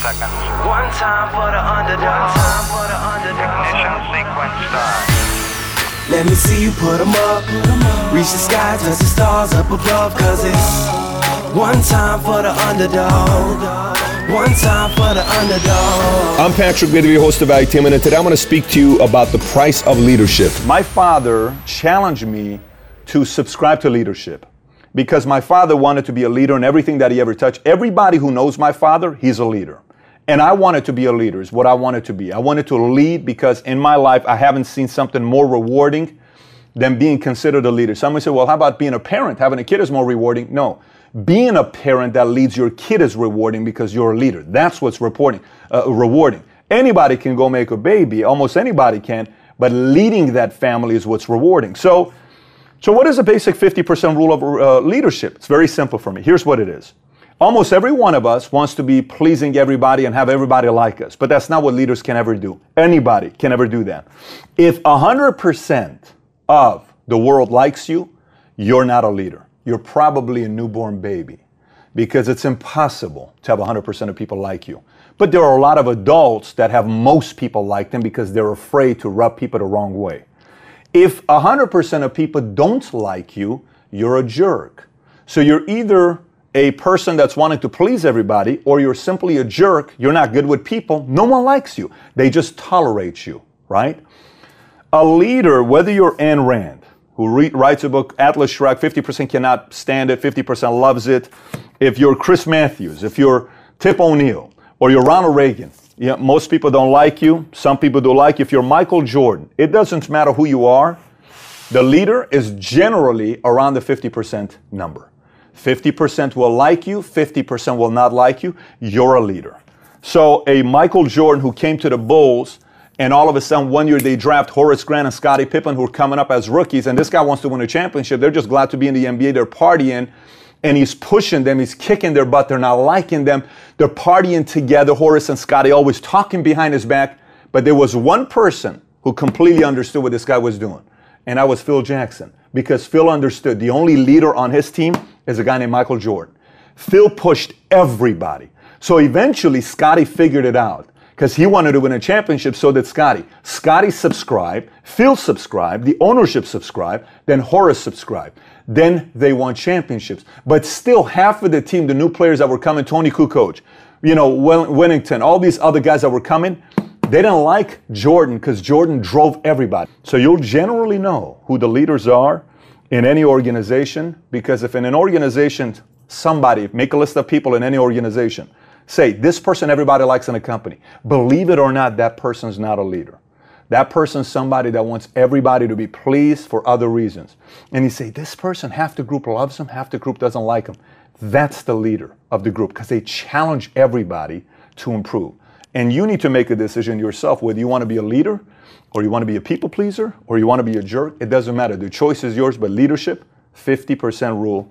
seconds. One time for the underdog. One time for the underdog. Ignition sequence start. Let me see you put 'em up. Reach the sky, touch the stars up above. Cause it's one time for the underdog. One time for the underdog. I'm Patrick Bet-David, host of Valuetainment, and today I'm going to speak to you about the price of leadership. My father challenged me to subscribe to leadership because my father wanted to be a leader in everything that he ever touched. Everybody who knows my father, he's a leader. And I wanted to be a leader, is what I wanted to be. I wanted to lead because in my life, I haven't seen something more rewarding than being considered a leader. Somebody said, well, how about being a parent? Having a kid is more rewarding. No. Being a parent that leads your kid is rewarding because you're a leader. That's what's reporting, uh, rewarding. Anybody can go make a baby, almost anybody can, but leading that family is what's rewarding. So, so what is the basic 50% rule of uh, leadership? It's very simple for me. Here's what it is. Almost every one of us wants to be pleasing everybody and have everybody like us, but that's not what leaders can ever do. Anybody can ever do that. If 100% of the world likes you, you're not a leader you're probably a newborn baby because it's impossible to have 100% of people like you. But there are a lot of adults that have most people like them because they're afraid to rub people the wrong way. If 100% of people don't like you, you're a jerk. So you're either a person that's wanting to please everybody or you're simply a jerk. You're not good with people. No one likes you. They just tolerate you, right? A leader, whether you're Ayn Rand, who re- writes a book, Atlas Shrugged, 50% cannot stand it, 50% loves it. If you're Chris Matthews, if you're Tip O'Neill, or you're Ronald Reagan, you know, most people don't like you, some people do like you. If you're Michael Jordan, it doesn't matter who you are, the leader is generally around the 50% number. 50% will like you, 50% will not like you. You're a leader. So, a Michael Jordan who came to the Bulls and all of a sudden one year they draft Horace Grant and Scottie Pippen who are coming up as rookies, and this guy wants to win a championship. They're just glad to be in the NBA. They're partying, and he's pushing them. He's kicking their butt. They're not liking them. They're partying together. Horace and Scottie always talking behind his back. But there was one person who completely understood what this guy was doing, and that was Phil Jackson. Because Phil understood the only leader on his team is a guy named Michael Jordan. Phil pushed everybody. So eventually, Scottie figured it out because he wanted to win a championship, so did Scottie. Scottie subscribed, Phil subscribed, the ownership subscribed, then Horace subscribed. Then they won championships. But still, half of the team, the new players that were coming, Toni Kukoc, you know, Wennington, all these other guys that were coming, they didn't like Jordan because Jordan drove everybody. So you'll generally know who the leaders are in any organization because if in an organization, somebody, make a list of people in any organization, Say, this person everybody likes in a company. Believe it or not, that person's not a leader. That person's somebody that wants everybody to be pleased for other reasons. And you say, this person, half the group loves him, half the group doesn't like him. That's the leader of the group because they challenge everybody to improve. And you need to make a decision yourself whether you want to be a leader or you want to be a people pleaser or you want to be a jerk. It doesn't matter. The choice is yours, but leadership, 50% rule